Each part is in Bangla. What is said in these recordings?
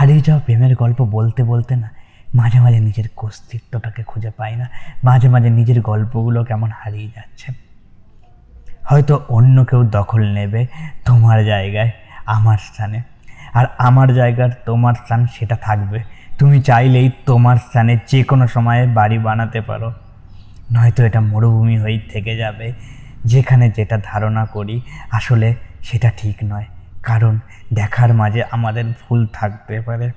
হারিয়ে যাওয়া প্রেমের গল্প বলতে বলতে না, মাঝে মাঝে নিজের কস্তিত্বটাকে খুঁজে পাই না, মাঝে মাঝে নিজের গল্পগুলো কেমন হারিয়ে যাচ্ছে। হয়তো অন্য কেউ দখল নেবে তোমার জায়গায়, আমার স্থানে। আর আমার জায়গার তোমার স্থান সেটা থাকবে। তুমি চাইলেই তোমার স্থানে যে কোনো সময়ে বাড়ি বানাতে পারো। নয়তো এটা মরুভূমি হয়েই থেকে যাবে। যেখানে যেটা ধারণা করি, আসলে সেটা ঠিক নয়। কারণ দেখার মাঝে আমাদের ভুল থাকতে পারে।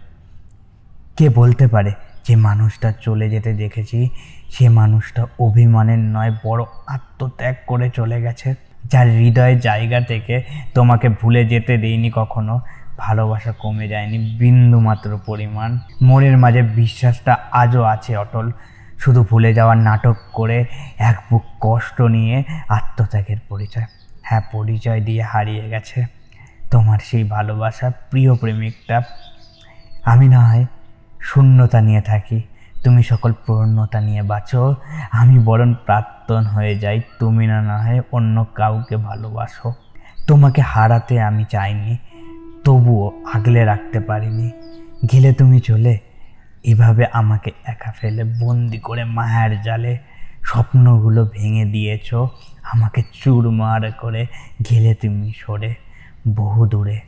কে বলতে পারে যে মানুষটা চলে যেতে দেখেছি? সে মানুষটা অভিমানের নয়, বড় আত্মত্যাগ করে চলে গেছে। যার হৃদয়ের জায়গা থেকে তোমাকে ভুলে যেতে দেয়নি কখনো, ভালোবাসা কমে যায়নি বিন্দু মাত্র পরিমাণ। মনের মাঝে বিশ্বাসটা আজও আছে অটল। শুধু ভুলে যাওয়ার নাটক করে এক বুক কষ্ট নিয়ে আত্মত্যাগের পরিচয়। হ্যাঁ পরিচয় দিয়ে হারিয়ে গেছে। তোমার সেই ভালোবাসা প্রিয় প্রেমিকটা আমি না হয় শূন্যতা নিয়ে থাকি। তুমি সকল পূর্ণতা নিয়ে বাঁচো। আমি বরং প্রাক্তন হয়ে যাই। তুমি না না হয় অন্য কাউকে ভালোবাসো। তোমাকে হারাতে আমি চাইনি, তবুও আগলে রাখতে পারিনি। গেলে তুমি চলে, এভাবে আমাকে একা ফেলে বন্দি করে মায়ের জালে স্বপ্নগুলো ভেঙে দিয়েছ। আমাকে চুরমার করে গেলে তুমি সরে। বহু দূরে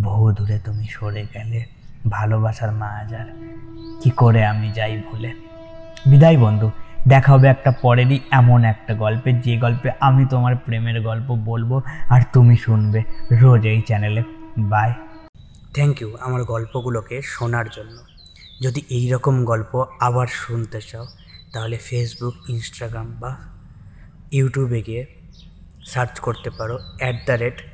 বহু দূরে তুমি সরে গেলে, ভালোবাসার মায়াজার কি করে আমি যাই ভুলে? বিদায় বন্ধু, দেখা হবে একটা পরেরই এমন একটা গল্পে, যে গল্পে আমি তোমার প্রেমের গল্প বলব আর তুমি শুনবে রোজ এই চ্যানেলে। বাই। থ্যাংক ইউ আমার গল্পগুলোকে শোনার জন্য। যদি এই রকম গল্প আবার শুনতে চাও, তাহলে ফেসবুক ইনস্টাগ্রাম বা ইউটিউবে গিয়ে সার্চ করতে পারো at the rate